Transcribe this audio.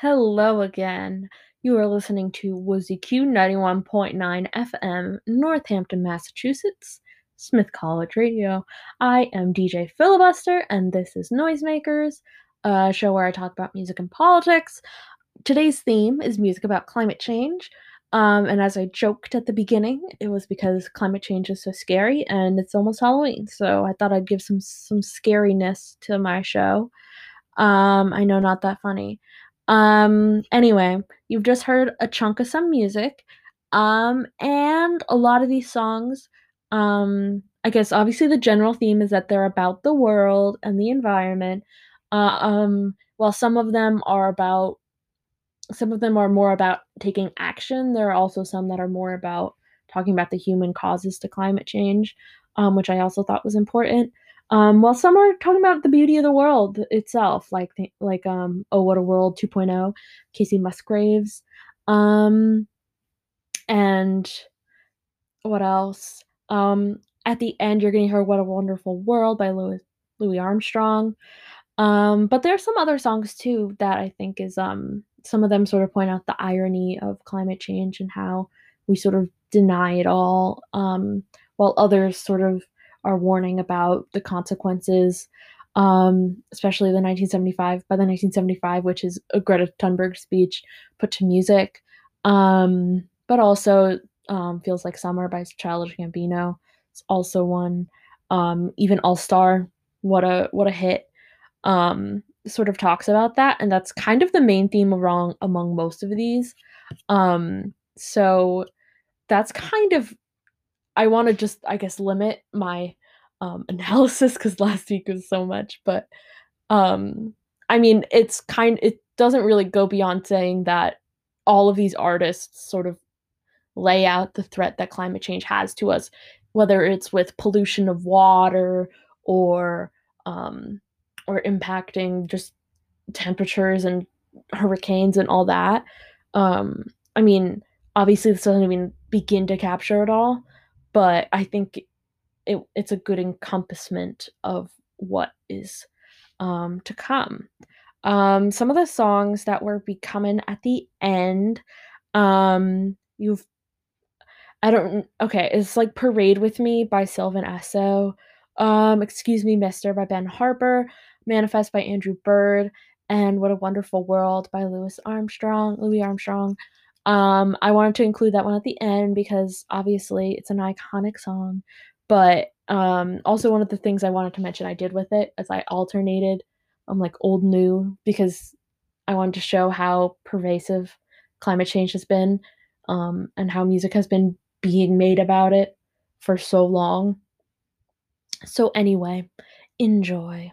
Hello again. You are listening to WOZQ 91.9 FM, Northampton, Massachusetts, Smith College Radio. I am DJ Filibuster, and this is Noisemakers, a show where I talk about music and politics. Today's theme is music about climate change. Um, and as I joked at the beginning, it was because climate change is so scary and it's almost Halloween. So I thought I'd give some some scariness to my show. Um, I know not that funny. Um, anyway, you've just heard a chunk of some music. Um, and a lot of these songs, um, I guess obviously the general theme is that they're about the world and the environment. Uh, um, while some of them are about some of them are more about taking action, there are also some that are more about talking about the human causes to climate change, um, which I also thought was important. Um, while some are talking about the beauty of the world itself, like like um, Oh What a World 2.0, Kacey Musgraves, um, and what else? Um, at the end, you're gonna hear What a Wonderful World by Louis Louis Armstrong. Um, but there are some other songs too that I think is um some of them sort of point out the irony of climate change and how we sort of deny it all, um, while others sort of are warning about the consequences, um, especially the 1975 by the 1975, which is a Greta Thunberg speech put to music, um, but also um, feels like summer by Childish Gambino. It's also one. Um, even All Star, what a what a hit. Um, sort of talks about that, and that's kind of the main theme wrong among most of these. So that's kind of I want to just I guess limit my um, analysis because last week was so much, but um, I mean it's kind it doesn't really go beyond saying that all of these artists sort of lay out the threat that climate change has to us, whether it's with pollution of water or um, or impacting just temperatures and hurricanes and all that. Um, I mean, obviously this doesn't even begin to capture it all, but I think it, it's a good encompassment of what is um, to come. Um, some of the songs that were becoming at the end, um, you've I don't okay, it's like Parade with Me by Sylvan Esso. Um, Excuse Me, Mister by Ben Harper, Manifest by Andrew Bird, and What a Wonderful World by Louis Armstrong, Louis Armstrong. Um, I wanted to include that one at the end because obviously it's an iconic song. But um, also one of the things I wanted to mention I did with it is I alternated um like old new because I wanted to show how pervasive climate change has been um, and how music has been being made about it for so long. So anyway, enjoy.